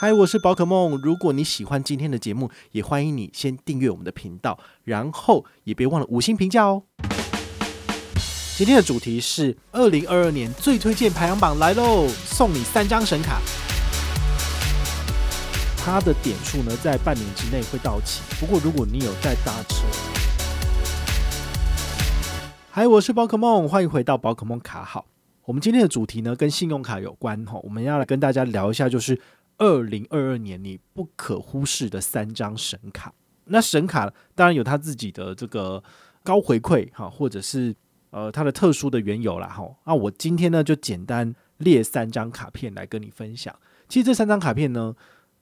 嗨，我是宝可梦。如果你喜欢今天的节目，也欢迎你先订阅我们的频道，然后也别忘了五星评价哦。今天的主题是二零二二年最推荐排行榜来喽，送你三张神卡。它的点数呢，在半年之内会到期。不过，如果你有在搭车，嗨，我是宝可梦，欢迎回到宝可梦卡好。我们今天的主题呢，跟信用卡有关哈，我们要来跟大家聊一下，就是。二零二二年你不可忽视的三张神卡，那神卡当然有它自己的这个高回馈哈，或者是呃它的特殊的缘由啦哈。那我今天呢就简单列三张卡片来跟你分享。其实这三张卡片呢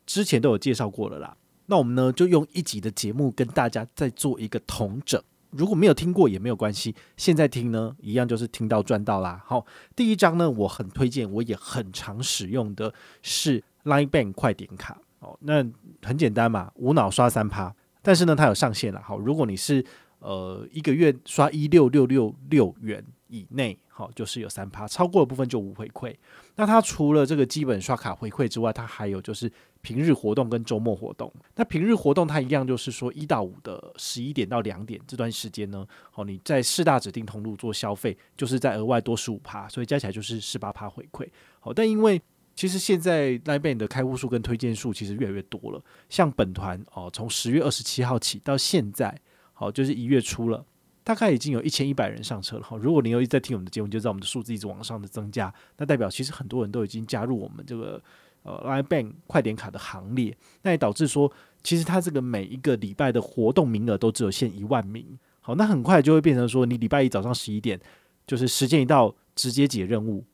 之前都有介绍过了啦。那我们呢就用一集的节目跟大家再做一个同整。如果没有听过也没有关系，现在听呢一样就是听到赚到啦。好，第一张呢我很推荐，我也很常使用的是。Line Bank 快点卡哦，那很简单嘛，无脑刷三趴，但是呢，它有上限了。好，如果你是呃一个月刷一六六六六元以内，好，就是有三趴，超过的部分就无回馈。那它除了这个基本刷卡回馈之外，它还有就是平日活动跟周末活动。那平日活动它一样就是说一到五的十一点到两点这段时间呢，好，你在四大指定通路做消费，就是在额外多十五趴，所以加起来就是十八趴回馈。好，但因为其实现在 LINE Bank 的开户数跟推荐数其实越来越多了。像本团哦，从十月二十七号起到现在，好，就是一月初了，大概已经有一千一百人上车了。好，如果你有一直在听我们的节目，就知道我们的数字一直往上的增加，那代表其实很多人都已经加入我们这个呃 LINE Bank 快点卡的行列。那也导致说，其实它这个每一个礼拜的活动名额都只有限一万名。好，那很快就会变成说，你礼拜一早上十一点，就是时间一到，直接解任务。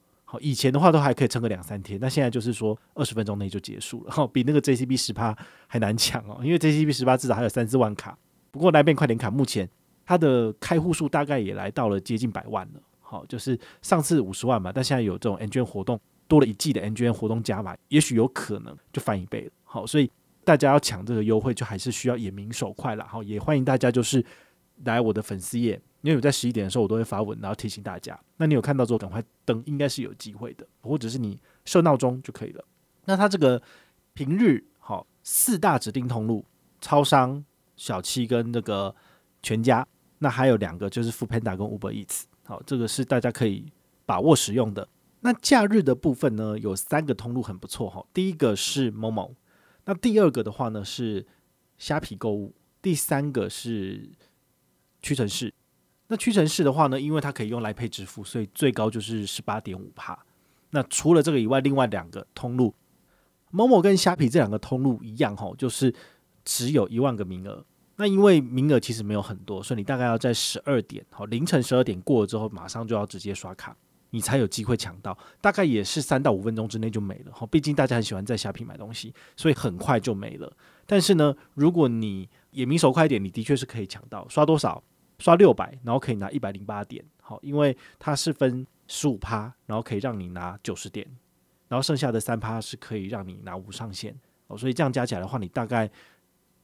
以前的话都还可以撑个两三天，那现在就是说二十分钟内就结束了，哈，比那个 JCB 十八还难抢哦，因为 JCB 十八至少还有三四万卡，不过 LINE Bank 快点卡目前它的开户数大概也来到了接近百万了，好，就是上次五十万嘛，但现在有这种 MGM 活动多了一季的 MGM 活动加码，也许有可能就翻一倍了，好，所以大家要抢这个优惠，就还是需要眼明手快了，好，也欢迎大家就是来我的粉丝页。因为我在十一点的时候，我都会发文，然后提醒大家。那你有看到之后，赶快登，应该是有机会的，或者是你设闹钟就可以了。那它这个平日好四大指定通路，超商、小七跟那个全家，那还有两个就是 Foodpanda 跟 Uber Eats，好，这个是大家可以把握使用的。那假日的部分呢，有三个通路很不错哈。第一个是 Momo，那第二个的话呢是虾皮购物，第三个是屈臣氏。那屈臣氏的话呢，因为它可以用来配支付，所以最高就是十八点五趴。那除了这个以外，另外两个通路某某跟虾皮这两个通路一样吼，就是只有一万个名额。那因为名额其实没有很多，所以你大概要在十二点，好，凌晨十二点过了之后，马上就要直接刷卡，你才有机会抢到。大概也是三到五分钟之内就没了。好，毕竟大家很喜欢在虾皮买东西，所以很快就没了。但是呢，如果你眼明手快一点，你的确是可以抢到。刷多少？刷六百，然后可以拿一百零八点，好，因为它是分十五趴，然后可以让你拿九十点，然后剩下的三趴是可以让你拿无上限，哦，所以这样加起来的话，你大概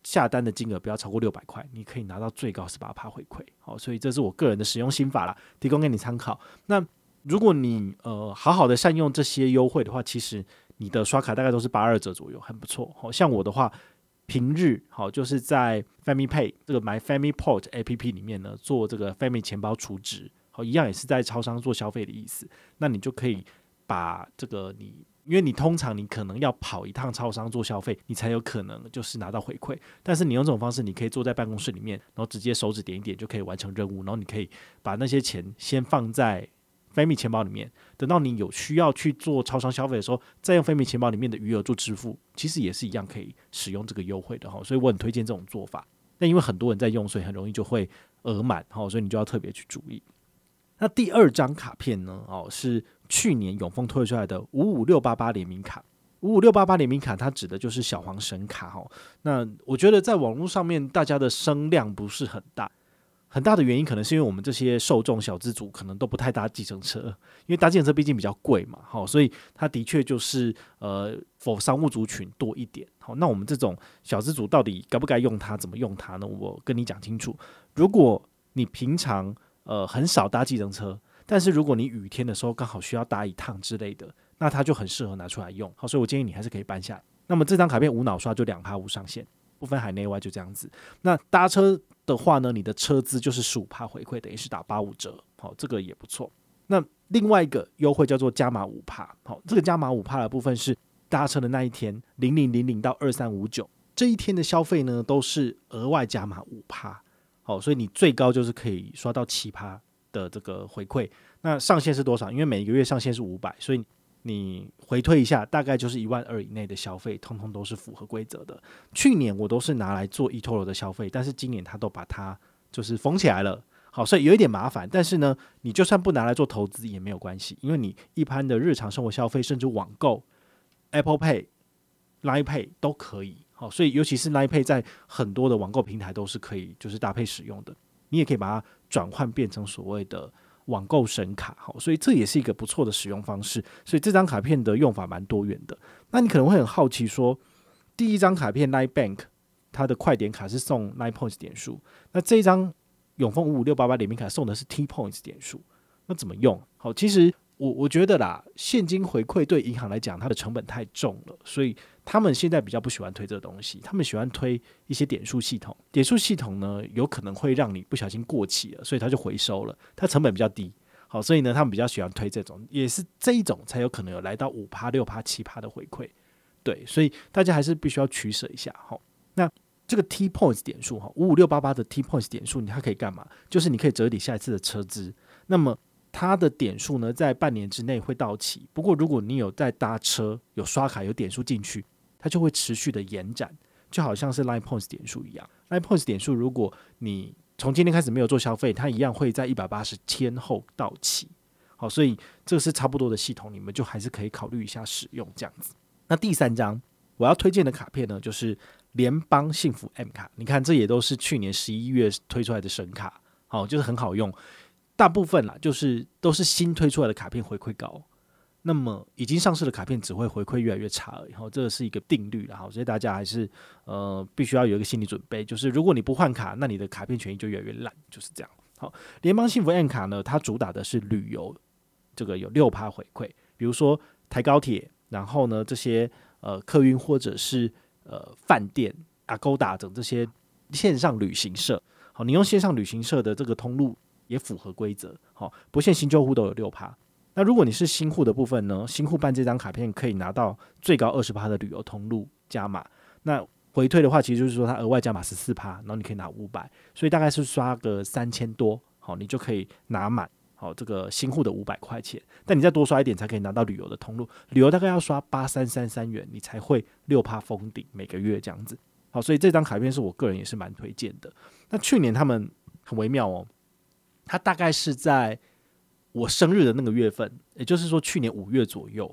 下单的金额不要超过六百块，你可以拿到最高十八趴回馈，好，所以这是我个人的使用心法啦，提供给你参考。那如果你呃好好的善用这些优惠的话，其实你的刷卡大概都是八二折左右，很不错。好像我的话。平日好，就是在 Family Pay 这个 My Family Port APP 里面呢，做这个 Family 钱包储值，好，一样也是在超商做消费的意思。那你就可以把这个你，因为你通常你可能要跑一趟超商做消费，你才有可能就是拿到回馈。但是你用这种方式，你可以坐在办公室里面，然后直接手指点一点就可以完成任务，然后你可以把那些钱先放在。菲米钱包里面，等到你有需要去做超商消费的时候，再用菲米钱包里面的余额做支付，其实也是一样可以使用这个优惠的哈。所以我很推荐这种做法。那因为很多人在用，所以很容易就会额满哈，所以你就要特别去注意。那第二张卡片呢？哦，是去年永丰推出来的五五六八八联名卡。五五六八八联名卡，它指的就是小黄神卡哈。那我觉得在网络上面，大家的声量不是很大。很大的原因可能是因为我们这些受众小资族可能都不太搭计程车，因为搭计程车毕竟比较贵嘛，好，所以它的确就是呃否商务族群多一点。好，那我们这种小资族到底该不该用它？怎么用它呢？我跟你讲清楚。如果你平常呃很少搭计程车，但是如果你雨天的时候刚好需要搭一趟之类的，那它就很适合拿出来用。好，所以我建议你还是可以办下。那么这张卡片无脑刷就两趴无上限，不分海内外就这样子。那搭车的话呢，你的车资就是十五趴回馈，等于是打八五折，好，这个也不错。那另外一个优惠叫做加码五趴，好，这个加码五趴的部分是搭车的那一天零零零零到二三五九这一天的消费呢，都是额外加码五趴，好，所以你最高就是可以刷到七趴的这个回馈。那上限是多少？因为每个月上限是五百，所以你回推一下，大概就是一万二以内的消费，通通都是符合规则的。去年我都是拿来做 eToro 的消费，但是今年他都把它就是封起来了。好，所以有一点麻烦，但是呢，你就算不拿来做投资也没有关系，因为你一般的日常生活消费，甚至网购、Apple Pay、Line Pay 都可以。好，所以尤其是 Line Pay 在很多的网购平台都是可以，就是搭配使用的。你也可以把它转换变成所谓的网购神卡。好，所以这也是一个不错的使用方式。所以这张卡片的用法蛮多元的。那你可能会很好奇说，第一张卡片 Line Bank 它的快点卡是送 Line Points 点数，那这一张。永丰五五六八八联名卡送的是 T Points 点数，那怎么用？好，其实我我觉得啦，现金回馈对银行来讲，它的成本太重了，所以他们现在比较不喜欢推这个东西。他们喜欢推一些点数系统，点数系统呢，有可能会让你不小心过期了，所以它就回收了，它成本比较低。好，所以呢，他们比较喜欢推这种，也是这一种才有可能有来到五趴、六趴、七趴的回馈。对，所以大家还是必须要取舍一下。好，那。这个 T Points 点数哈，五五六八八的 T Points 点数，你它可以干嘛？就是你可以折抵下一次的车资。那么它的点数呢，在半年之内会到期。不过如果你有在搭车、有刷卡、有点数进去，它就会持续的延展，就好像是 Line Points 点数一样。Line Points 点数，如果你从今天开始没有做消费，它一样会在一百八十天后到期。好，所以这个是差不多的系统，你们就还是可以考虑一下使用这样子。那第三张我要推荐的卡片呢，就是。联邦幸福 M 卡，你看这也都是去年十一月推出来的神卡，好，就是很好用。大部分啦，就是都是新推出来的卡片回馈高，那么已经上市的卡片只会回馈越来越差而已。这个是一个定律了，好，所以大家还是呃必须要有一个心理准备，就是如果你不换卡，那你的卡片权益就越来越烂，就是这样。好，联邦幸福 M 卡呢，它主打的是旅游，这个有六趴回馈，比如说台高铁，然后呢这些呃客运或者是。呃，饭店、Agoda 等这些线上旅行社，好，你用线上旅行社的这个通路也符合规则，好，不限新旧户都有六趴。那如果你是新户的部分呢，新户办这张卡片可以拿到最高二十趴的旅游通路加码。那回退的话，其实就是说它额外加码十四趴，然后你可以拿五百，所以大概是刷个三千多，好，你就可以拿满。好，这个新户的五百块钱，但你再多刷一点才可以拿到旅游的通路。旅游大概要刷八三三三元，你才会六趴封顶，每个月这样子。好，所以这张卡片是我个人也是蛮推荐的。那去年他们很微妙哦，他大概是在我生日的那个月份，也就是说去年五月左右，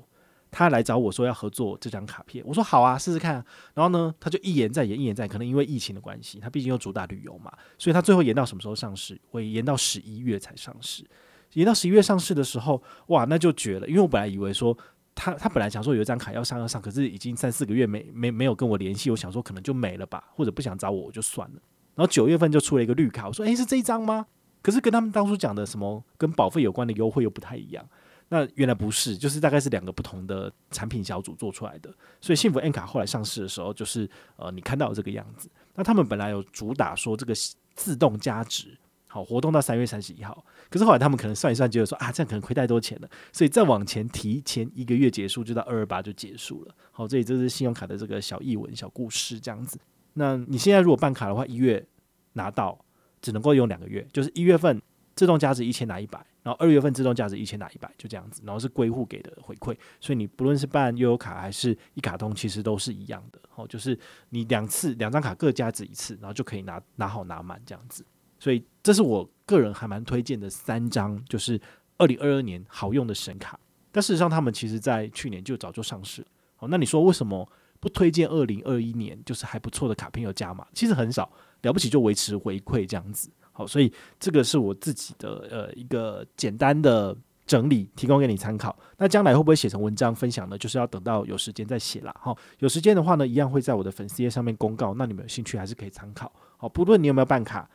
他来找我说要合作这张卡片。我说好啊，试试看。然后呢，他就一延再延，一延再延，可能因为疫情的关系，他毕竟又主打旅游嘛，所以他最后延到什么时候上市？会延到十一月才上市。延到十一月上市的时候，哇，那就绝了！因为我本来以为说他他本来想说有一张卡要上要上，可是已经三四个月没没没有跟我联系，我想说可能就没了吧，或者不想找我我就算了。然后九月份就出了一个绿卡，我说诶，是这一张吗？可是跟他们当初讲的什么跟保费有关的优惠又不太一样。那原来不是，就是大概是两个不同的产品小组做出来的。所以幸福 N 卡后来上市的时候，就是呃你看到这个样子。那他们本来有主打说这个自动加值。好，活动到三月三十一号，可是后来他们可能算一算，觉得说啊，这样可能亏太多钱了，所以再往前提前一个月结束，就到二二八就结束了。好，这里这是信用卡的这个小译文、小故事这样子。那你现在如果办卡的话，一月拿到只能够用两个月，就是一月份自动加值一千拿一百，然后二月份自动加值一千拿一百，就这样子。然后是归户给的回馈，所以你不论是办悠游卡还是一卡通，其实都是一样的。好，就是你两次两张卡各加值一次，然后就可以拿拿好拿满这样子。所以这是我个人还蛮推荐的三张，就是二零二二年好用的神卡。但事实上，他们其实在去年就早就上市了。好，那你说为什么不推荐二零二一年就是还不错的卡片有加码？其实很少，了不起就维持回馈这样子。好，所以这个是我自己的呃一个简单的整理，提供给你参考。那将来会不会写成文章分享呢？就是要等到有时间再写啦。好，有时间的话呢，一样会在我的粉丝页上面公告。那你们有兴趣还是可以参考。好，不论你有没有办卡。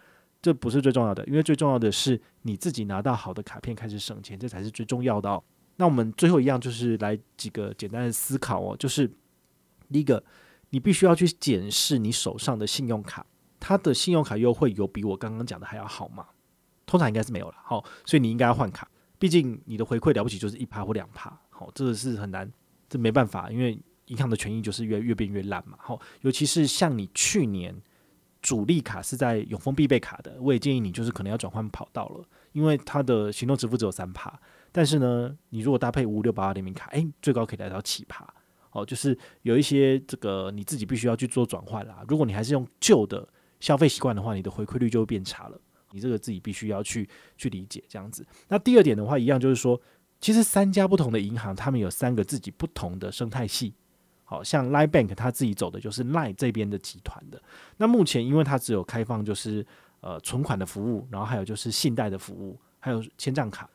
这不是最重要的，因为最重要的是你自己拿到好的卡片开始省钱，这才是最重要的哦。那我们最后一样就是来几个简单的思考哦，就是第一个，你必须要去检视你手上的信用卡，它的信用卡优惠有比我刚刚讲的还要好吗？通常应该是没有了，好，所以你应该要换卡。毕竟你的回馈了不起就是一趴或两趴，好，这个是很难，这没办法，因为银行的权益就是越越变越烂嘛，好，尤其是像你去年主力卡是在永丰必备卡的，我也建议你就是可能要转换跑道了，因为它的行动支付只有三趴，但是呢，你如果搭配五六八八联名卡，诶，最高可以来到七趴。哦，就是有一些这个你自己必须要去做转换啦。如果你还是用旧的消费习惯的话，你的回馈率就会变差了。你这个自己必须要去去理解这样子。那第二点的话，一样就是说，其实三家不同的银行，他们有三个自己不同的生态系。好像 Line Bank 它自己走的就是 Line 这边的集团的。那目前因为它只有开放就是呃存款的服务，然后还有就是信贷的服务，还有签账卡，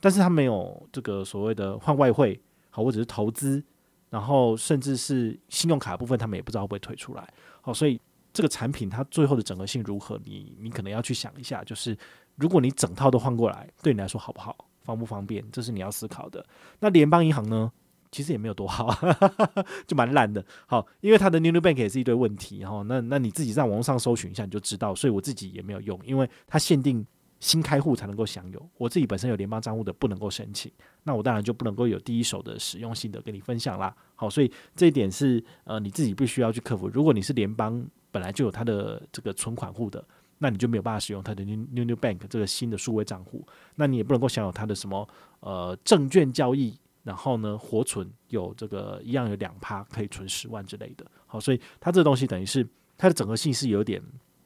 但是它没有这个所谓的换外汇，好或者是投资。然后甚至是信用卡部分，他们也不知道会不会推出来。好，所以这个产品它最后的整合性如何，你你可能要去想一下。就是如果你整套都换过来，对你来说好不好，方不方便，这是你要思考的。那联邦银行呢，其实也没有多好，就蛮烂的。好，因为它的 New Bank 也是一堆问题。然后那那你自己在网络上搜寻一下，你就知道。所以我自己也没有用，因为它限定。新开户才能够享有，我自己本身有联邦账户的不能够申请，那我当然就不能够有第一手的使用心得跟你分享啦。好，所以这一点是呃你自己必须要去克服。如果你是联邦本来就有它的这个存款户的，那你就没有办法使用它的 New New Bank 这个新的数位账户，那你也不能够享有它的什么呃证券交易，然后呢活存有这个一样有两趴可以存十万之类的。好，所以它这个东西等于是它的整合性是有点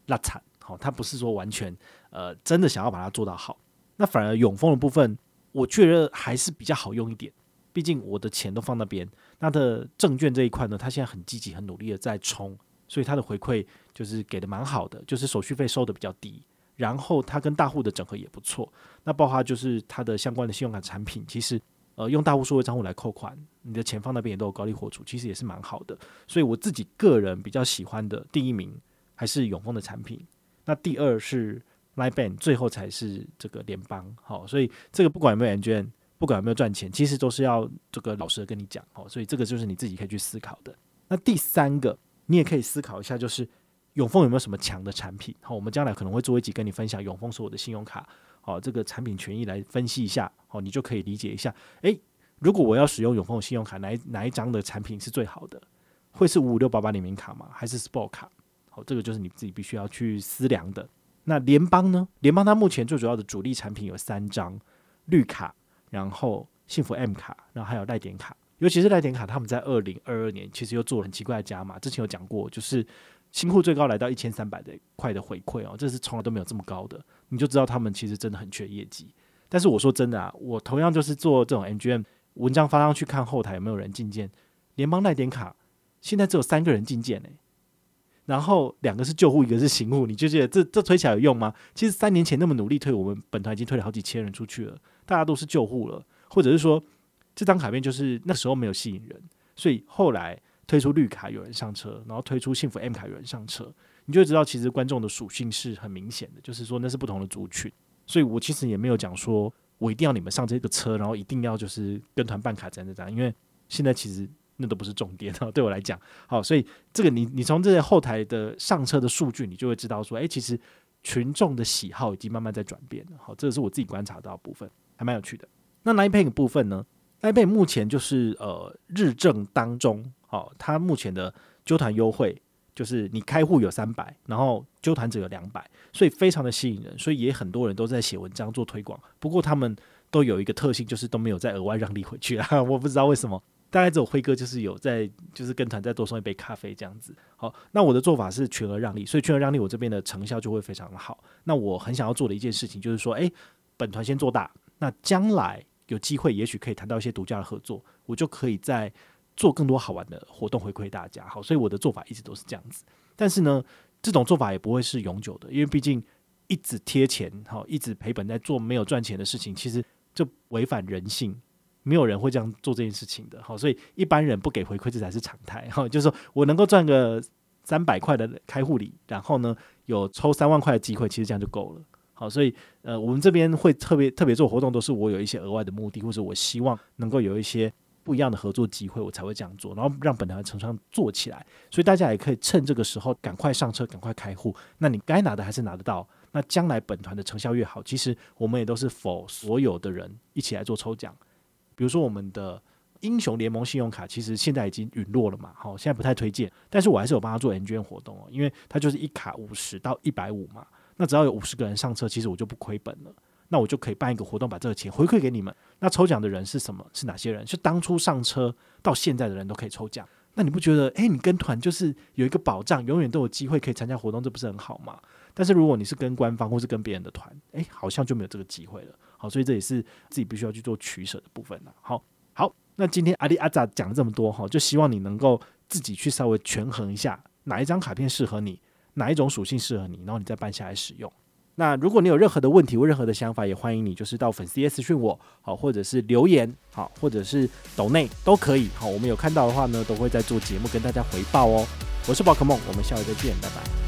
拉惨。好，它不是说完全呃真的想要把它做到好，那反而永丰的部分，我觉得还是比较好用一点。毕竟我的钱都放那边，那的证券这一块呢，它现在很积极、很努力的在冲，所以它的回馈就是给的蛮好的，就是手续费收的比较低，然后它跟大户的整合也不错。那包括就是它的相关的信用卡产品，其实呃用大户数位账户来扣款，你的钱放那边也都有高利活储，其实也是蛮好的。所以我自己个人比较喜欢的第一名还是永丰的产品。那第二是 Line Bank，最后才是这个联邦。好，所以这个不管有没有 MGM，不管有没有赚钱，其实都是要这个老实的跟你讲。好，所以这个就是你自己可以去思考的。那第三个，你也可以思考一下，就是永丰有没有什么强的产品？好，我们将来可能会做一集跟你分享永丰所有的信用卡，好，这个产品权益来分析一下，好，你就可以理解一下。诶，如果我要使用永丰的信用卡，哪哪一张的产品是最好的？会是五五六八八联名卡吗？还是 Sport 卡？哦，这个就是你自己必须要去思量的。那联邦呢？联邦它目前最主要的主力产品有三张绿卡，然后幸福 M 卡，然后还有赖点卡。尤其是赖点卡，他们在二零二二年其实又做了很奇怪的加码。之前有讲过，就是新户最高来到一千三百的块的回馈哦，这是从来都没有这么高的。你就知道他们其实真的很缺业绩。但是我说真的啊，我同样就是做这种 MGM 文章发上去看后台有没有人进件，联邦赖点卡现在只有三个人进件呢。然后两个是旧户，一个是新户，你就觉得这这推起来有用吗？其实三年前那么努力推，我们本团已经推了好几千人出去了，大家都是旧户了，或者是说这张卡片就是那时候没有吸引人，所以后来推出绿卡有人上车，然后推出幸福 M 卡有人上车，你就知道其实观众的属性是很明显的，就是说那是不同的族群，所以我其实也没有讲说我一定要你们上这个车，然后一定要就是跟团办卡这样这样，因为现在其实。那都不是重点哦，对我来讲，好，所以这个你你从这些后台的上车的数据，你就会知道说，诶，其实群众的喜好已经慢慢在转变了，好，这个是我自己观察到的部分，还蛮有趣的。那 Nine Pay 部分呢？Nine Pay 目前就是呃日正当中，好，它目前的揪团优惠就是你开户有三百，然后揪团只有两百，所以非常的吸引人，所以也很多人都在写文章做推广。不过他们都有一个特性，就是都没有再额外让利回去啊，我不知道为什么。大概只有辉哥就是有在，就是跟团再多送一杯咖啡这样子。好，那我的做法是全额让利，所以全额让利我这边的成效就会非常的好。那我很想要做的一件事情就是说，诶，本团先做大，那将来有机会也许可以谈到一些独家的合作，我就可以再做更多好玩的活动回馈大家。好，所以我的做法一直都是这样子。但是呢，这种做法也不会是永久的，因为毕竟一直贴钱，好，一直赔本在做没有赚钱的事情，其实就违反人性。没有人会这样做这件事情的，好，所以一般人不给回馈这才是常态，哈，就是说我能够赚个三百块的开户礼，然后呢有抽三万块的机会，其实这样就够了，好，所以呃我们这边会特别特别做活动，都是我有一些额外的目的，或者我希望能够有一些不一样的合作机会，我才会这样做，然后让本团的成效做起来。所以大家也可以趁这个时候赶快上车，赶快开户。那你该拿的还是拿得到。那将来本团的成效越好，其实我们也都是否所有的人一起来做抽奖。比如说我们的英雄联盟信用卡，其实现在已经陨落了嘛，好，现在不太推荐。但是我还是有帮他做 ng 活动哦，因为它就是一卡五十到一百五嘛。那只要有五十个人上车，其实我就不亏本了。那我就可以办一个活动，把这个钱回馈给你们。那抽奖的人是什么？是哪些人？是当初上车到现在的人都可以抽奖。那你不觉得，诶，你跟团就是有一个保障，永远都有机会可以参加活动，这不是很好吗？但是如果你是跟官方或是跟别人的团，诶，好像就没有这个机会了。好，所以这也是自己必须要去做取舍的部分了。好，好，那今天阿里阿扎讲这么多哈，就希望你能够自己去稍微权衡一下，哪一张卡片适合你，哪一种属性适合你，然后你再办下来使用。那如果你有任何的问题或任何的想法，也欢迎你就是到粉丝私讯我，好，或者是留言，好，或者是抖内都可以，好，我们有看到的话呢，都会在做节目跟大家回报哦。我是宝可梦，我们下回再见，拜拜。